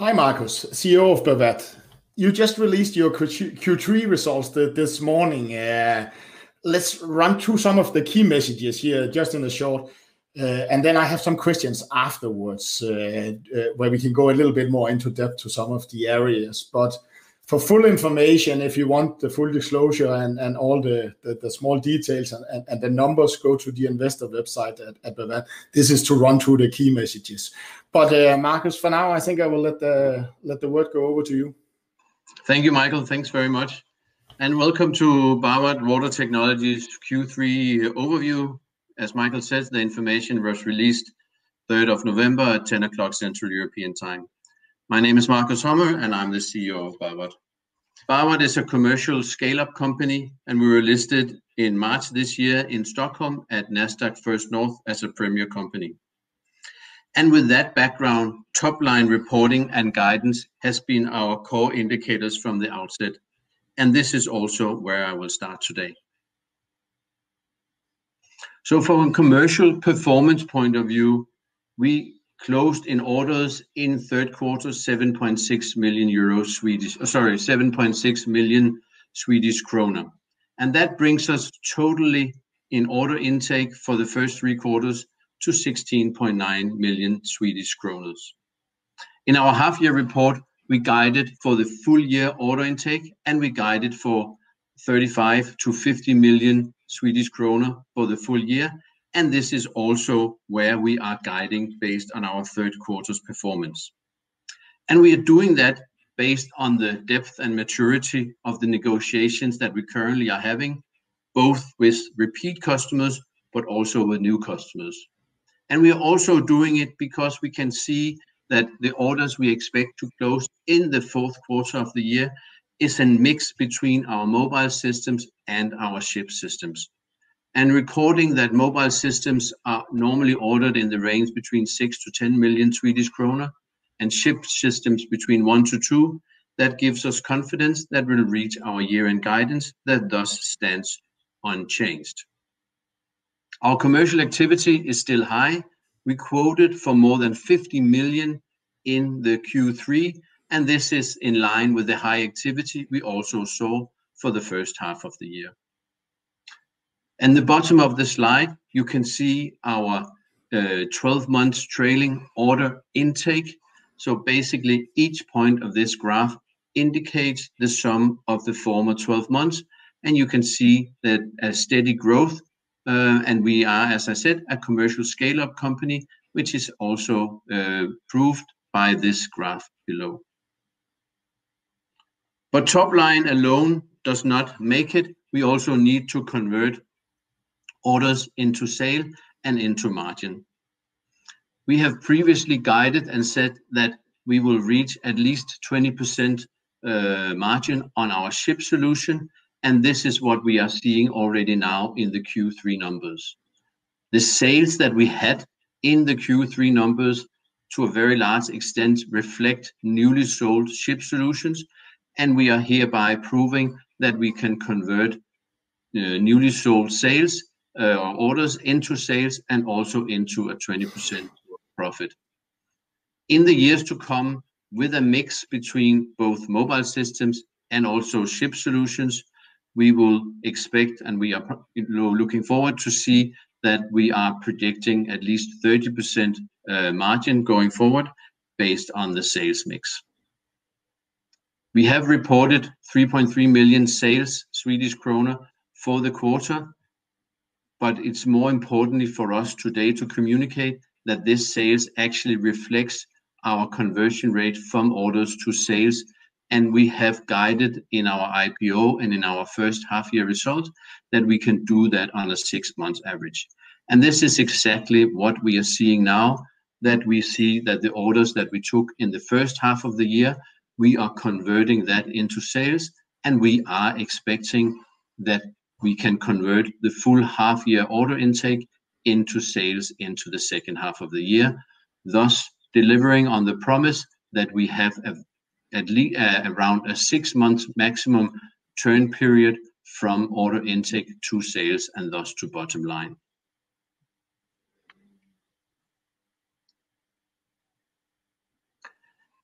Hi, Marcus, CEO of Bawat. You just released your Q3 results this morning. Uh, let's run through some of the key messages here just in the short, uh, and then I have some questions afterwards, uh, where we can go a little bit more into depth to some of the areas. But for full information, if you want the full disclosure and and all the the small details and and the numbers, go to the investor website at Bawat. This is to run through the key messages. But, uh, Marcus, for now, I think I will let the let the word go over to you. Thank you, Michael. Thanks very much, and welcome to Bawat Water Technologies Q3 overview. As Michael says, the information was released 3rd of November at 10 o'clock Central European Time. My name is Marcus Hummer, and I'm the CEO of Bawat. Bawat is a commercial scale-up company, and we were listed in March this year in Stockholm at Nasdaq First North as a premier company. And with that background, top-line reporting and guidance has been our core indicators from the outset, and this is also where I will start today. So from a commercial performance point of view, we closed in orders in third quarter 7.6 million euros, Swedish, uh, sorry, 7.6 million Swedish krona. And that brings us totally in order intake for the first three quarters to 16.9 million Swedish kronor. In our half-year report, we guided for the full year order intake, and we guided for 35 million-50 million Swedish kronor for the full year, and this is also where we are guiding based on our third quarter's performance. And we are doing that based on the depth and maturity of the negotiations that we currently are having, both with repeat customers but also with new customers. And we are also doing it because we can see that the orders we expect to close in the fourth quarter of the year is a mix between our mobile systems and our ship systems. And recording that mobile systems are normally ordered in the range between 6 to 10 million Swedish krona, and ship systems between 1 to 2, that gives us confidence that we'll reach our year-end guidance that thus stands unchanged. Our commercial activity is still high. We quoted for more than 50 million in the Q3, and this is in line with the high activity we also saw for the first half of the year. In the bottom of the slide, you can see our uh, 12 months trailing order intake. So basically, each point of this graph indicates the sum of the former 12 months, and you can see that a steady growth, uh, and we are, as I said, a commercial scale-up company, which is also uh, proved by this graph below. But top line alone does not make it. We also need to convert orders into sale and into margin. We have previously guided and said that we will reach at least 20% uh, margin on our ship solution, and this is what we are seeing already now in the Q3 numbers. The sales that we had in the Q3 numbers, to a very large extent, reflect newly sold ship solutions, and we are hereby proving that we can convert uh, newly sold sales Uh, orders into sales and also into a 20% profit. In the years to come, with a mix between both mobile systems and also ship solutions, we will expect, and we are looking forward to see that we are predicting at least 30% uh, margin going forward based on the sales mix. We have reported 3.3 million sales Swedish krona for the quarter, but it's more importantly for us today to communicate that this sales actually reflects our conversion rate from orders to sales, and we have guided in our IPO and in our first half-year result that we can do that on a six-month average. And this is exactly what we are seeing now, that we see that the orders that we took in the first half of the year, we are converting that into sales, and we are expecting that we can convert the full half-year order intake into sales into the second half of the year, thus delivering on the promise that we have at least uh, around a six-month maximum turn period from order intake to sales and thus to bottom line.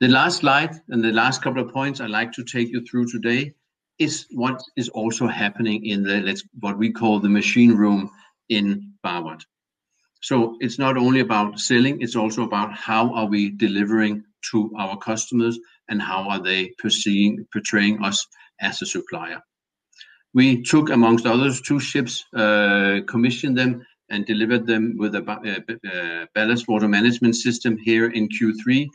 The last slide and the last couple of points I'd like to take you through today is what is also happening in the, let's, what we call the machine room in Bawat. So it's not only about selling, it's also about how are we delivering to our customers and how are they perceiving, portraying us as a supplier. We took, amongst others, two ships, uh, commissioned them and delivered them with a uh, uh, ballast water management system here in Q3.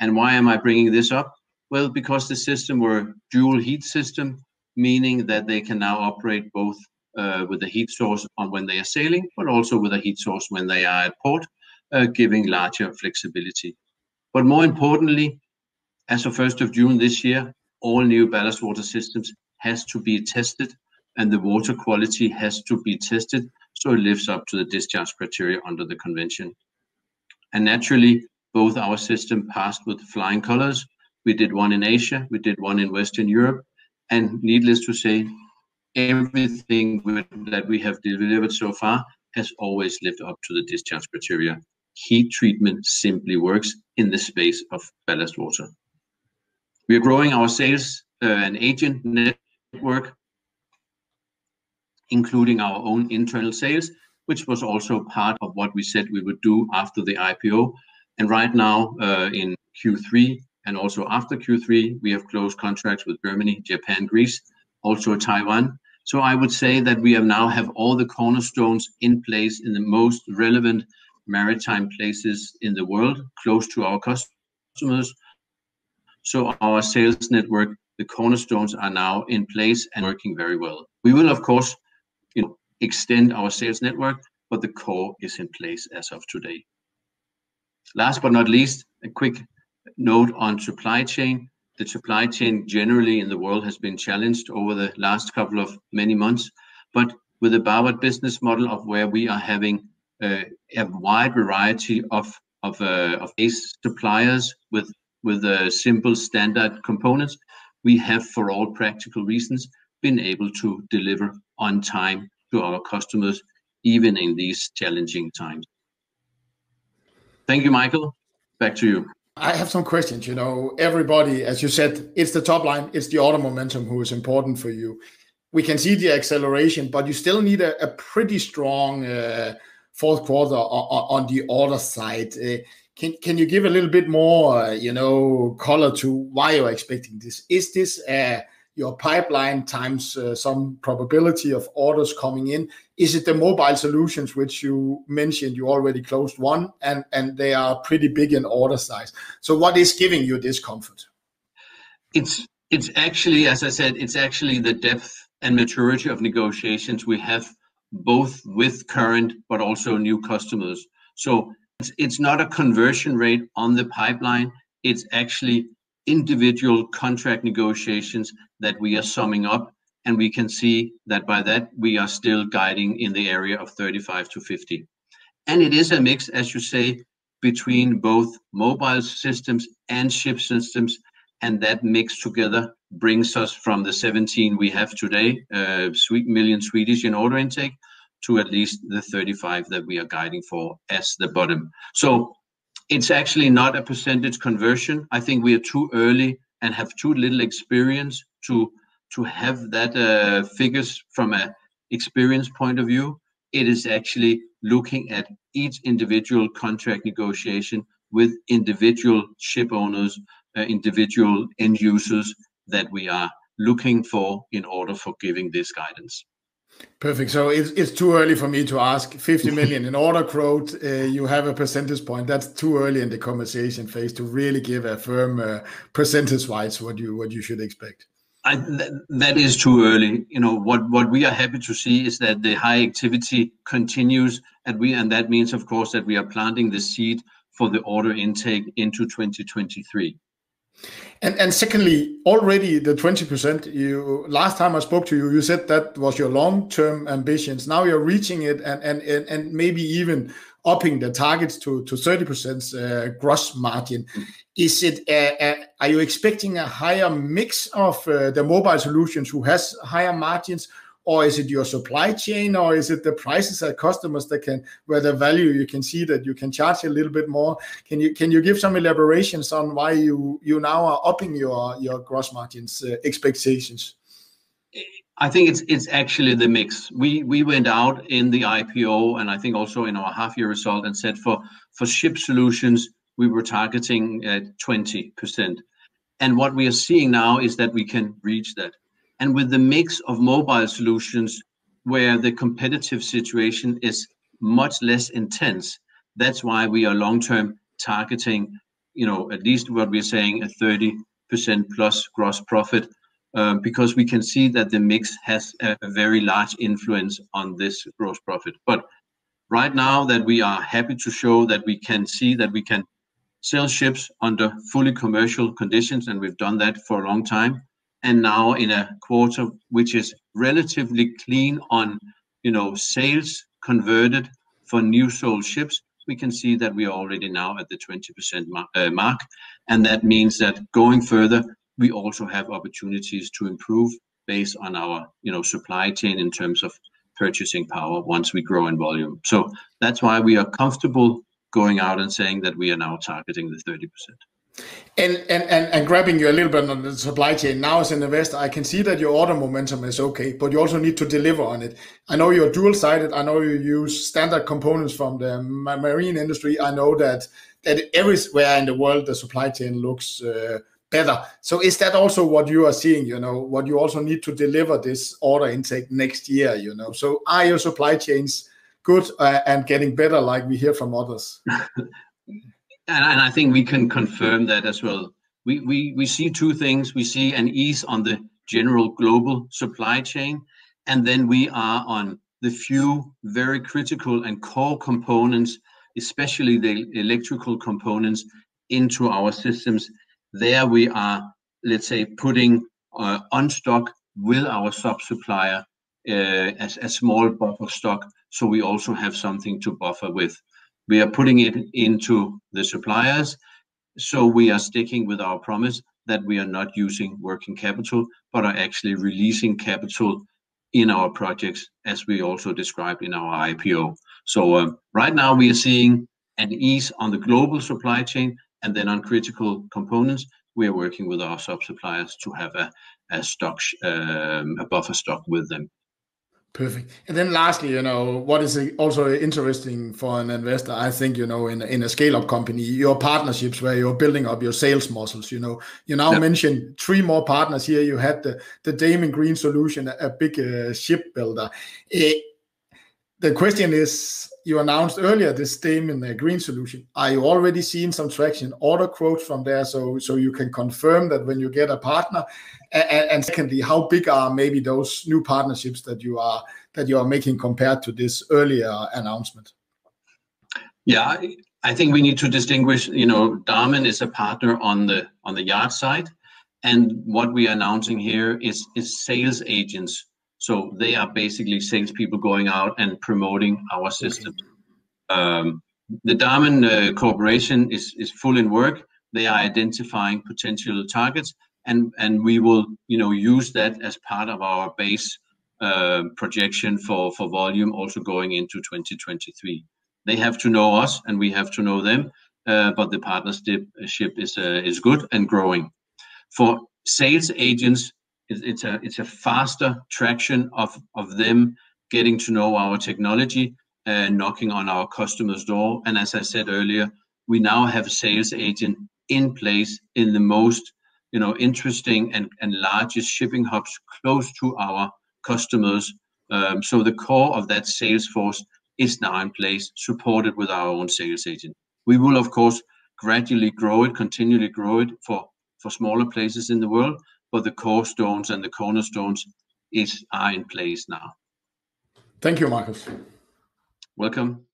And why am I bringing this up? Well, because the system were dual heat system, meaning that they can now operate both uh, with a heat source on when they are sailing, but also with a heat source when they are at port, uh, giving larger flexibility. But more importantly, as of 1st of June this year, all new ballast water systems has to be tested and the water quality has to be tested so it lives up to the discharge criteria under the convention. And naturally, both our system passed with flying colors. We did one in Asia, we did one in Western Europe, and needless to say, everything that we have delivered so far has always lived up to the discharge criteria. Heat treatment simply works in the space of ballast water. We are growing our sales uh, and agent network, including our own internal sales, which was also part of what we said we would do after the IPO. And right now, uh, in Q3 and also after Q3, we have closed contracts with Germany, Japan, Greece, also Taiwan. So I would say that we have now have all the cornerstones in place in the most relevant maritime places in the world, close to our customers. So our sales network, the cornerstones are now in place and working very well. We will, of course, you know, extend our sales network, but the core is in place as of today. Last but not least, a quick note on supply chain. The supply chain generally in the world has been challenged over the last couple of many months, but with the Bawat business model of where we are having uh, a wide variety of of, uh, of base suppliers with with uh, simple standard components, we have, for all practical reasons, been able to deliver on time to our customers, even in these challenging times. Thank you, Michael. Back to you. I have some questions. You know, everybody, as you said, it's the top line, it's the order momentum who is important for you. We can see the acceleration, but you still need a, a pretty strong uh, fourth quarter on, on, the order side. Uh, can can you give a little bit more, uh, you know, color to why you're expecting this? Is this uh, your pipeline times uh, some probability of orders coming in? Is it the mobile solutions which you mentioned you already closed one and and they are pretty big in order size? So what is giving you this comfort? It's it's actually, as I said, it's actually the depth and maturity of negotiations we have both with current but also new customers. So it's, it's not a conversion rate on the pipeline. It's actually individual contract negotiations that we are summing up, and we can see that by that, we are still guiding in the area of 35 to 50. And it is a mix, as you say, between both mobile systems and ship systems, and that mix together brings us from the 17 we have today, uh, million Swedish in order intake, to at least the 35 that we are guiding for as the bottom. It's actually not a percentage conversion. I think we are too early and have too little experience to to have that uh, figures from a experience point of view. It is actually looking at each individual contract negotiation with individual ship owners, uh, individual end users that we are looking for in order for giving this guidance. Perfect. So it's, it's too early for me to ask 50 million in order quote. Uh, you have a percentage point. That's too early in the conversation phase to really give a firm uh, percentage wise what you what you should expect. I, th- that is too early. You know what what we are happy to see is that the high activity continues, and we and that means of course that we are planting the seed for the order intake into 2023. And and secondly, already the 20%, you last time I spoke to you, you said that was your long-term ambitions. Now you're reaching it and and and, and maybe even upping the targets to to 30% uh, gross margin. Is it are you expecting a higher mix of uh, the mobile solutions who has higher margins or is it your supply chain, or is it the prices at customers that can where the value you can see that you can charge a little bit more? Can you can you give some elaborations on why you you now are upping your your gross margins uh, expectations? I think it's it's actually the mix. We we went out in the IPO and I think also in our half year result and said for for ship solutions we were targeting at 20%. And what we are seeing now is that we can reach that. And with the mix of mobile solutions where the competitive situation is much less intense, that's why we are long term targeting, you know, at least what we're saying a 30% plus gross profit uh, because we can see that the mix has a, very large influence on this gross profit. But right now that we are happy to show that we can see that we can sell ships under fully commercial conditions, and we've done that for a long time. And now in a quarter which is relatively clean on, you know, sales converted for new sold ships, we can see that we are already now at the 20% uh, mark. And that means that going further, we also have opportunities to improve based on our you know supply chain in terms of purchasing power once we grow in volume. So that's why we are comfortable going out and saying that we are now targeting the 30%. And, and and and grabbing you a little bit on the supply chain now as an investor, I can see that your order momentum is okay, but you also need to deliver on it. I know you're dual sided. I know you use standard components from the marine industry. I know that that everywhere in the world the supply chain looks uh, better. So is that also what you are seeing, you know, what you also need to deliver this order intake next year, you know? So are your supply chains good uh, and getting better like we hear from others? and I think we can confirm that as well. We, we, we see two things. We see an ease on the general global supply chain, and then we are on the few very critical and core components, especially the electrical components, into our systems there we are, let's say, putting uh, on stock with our sub-supplier uh, as a small buffer stock, so we also have something to buffer with. We are putting it into the suppliers, so we are sticking with our promise that we are not using working capital, but are actually releasing capital in our projects, as we also described in our IPO. So um, right now we are seeing an ease on the global supply chain, and then on critical components, we are working with our sub-suppliers to have a, stock, um, a buffer stock with them. Perfect. And then lastly, you know, what is also interesting for an investor, I think, you know, in, in a scale up company, your partnerships where you're building up your sales muscles, you know, you now yep. mentioned three more partners here. You had the, the Damen Green Solution, a big uh, shipbuilder. Uh, the question is, you announced earlier this theme in the green solution. Are you already seeing some traction, order quotes from there, so so you can confirm that when you get a partner? And, secondly, how big are maybe those new partnerships that you are that you are making compared to this earlier announcement? Yeah, I think we need to distinguish. You know, Damen is a partner on the on the yard side, and what we are announcing here is is sales agents so they are basically salespeople going out and promoting our system. Um, the Damen uh, Corporation is, is full in work. They are identifying potential targets, and, and we will you know use that as part of our base uh, projection for, for volume also going into 2023. They have to know us, and we have to know them. Uh, but the partnership is uh, is good and growing. For sales agents, it's a it's a faster traction of of them getting to know our technology and knocking on our customers' door. And as I said earlier, we now have a sales agent in place in the most you know interesting and, and largest shipping hubs close to our customers. Um, so the core of that sales force is now in place, supported with our own sales agent. We will of course gradually grow it, continually grow it for for smaller places in the world, but the core stones and the cornerstones is are in place now. Thank you, Marcus. Welcome.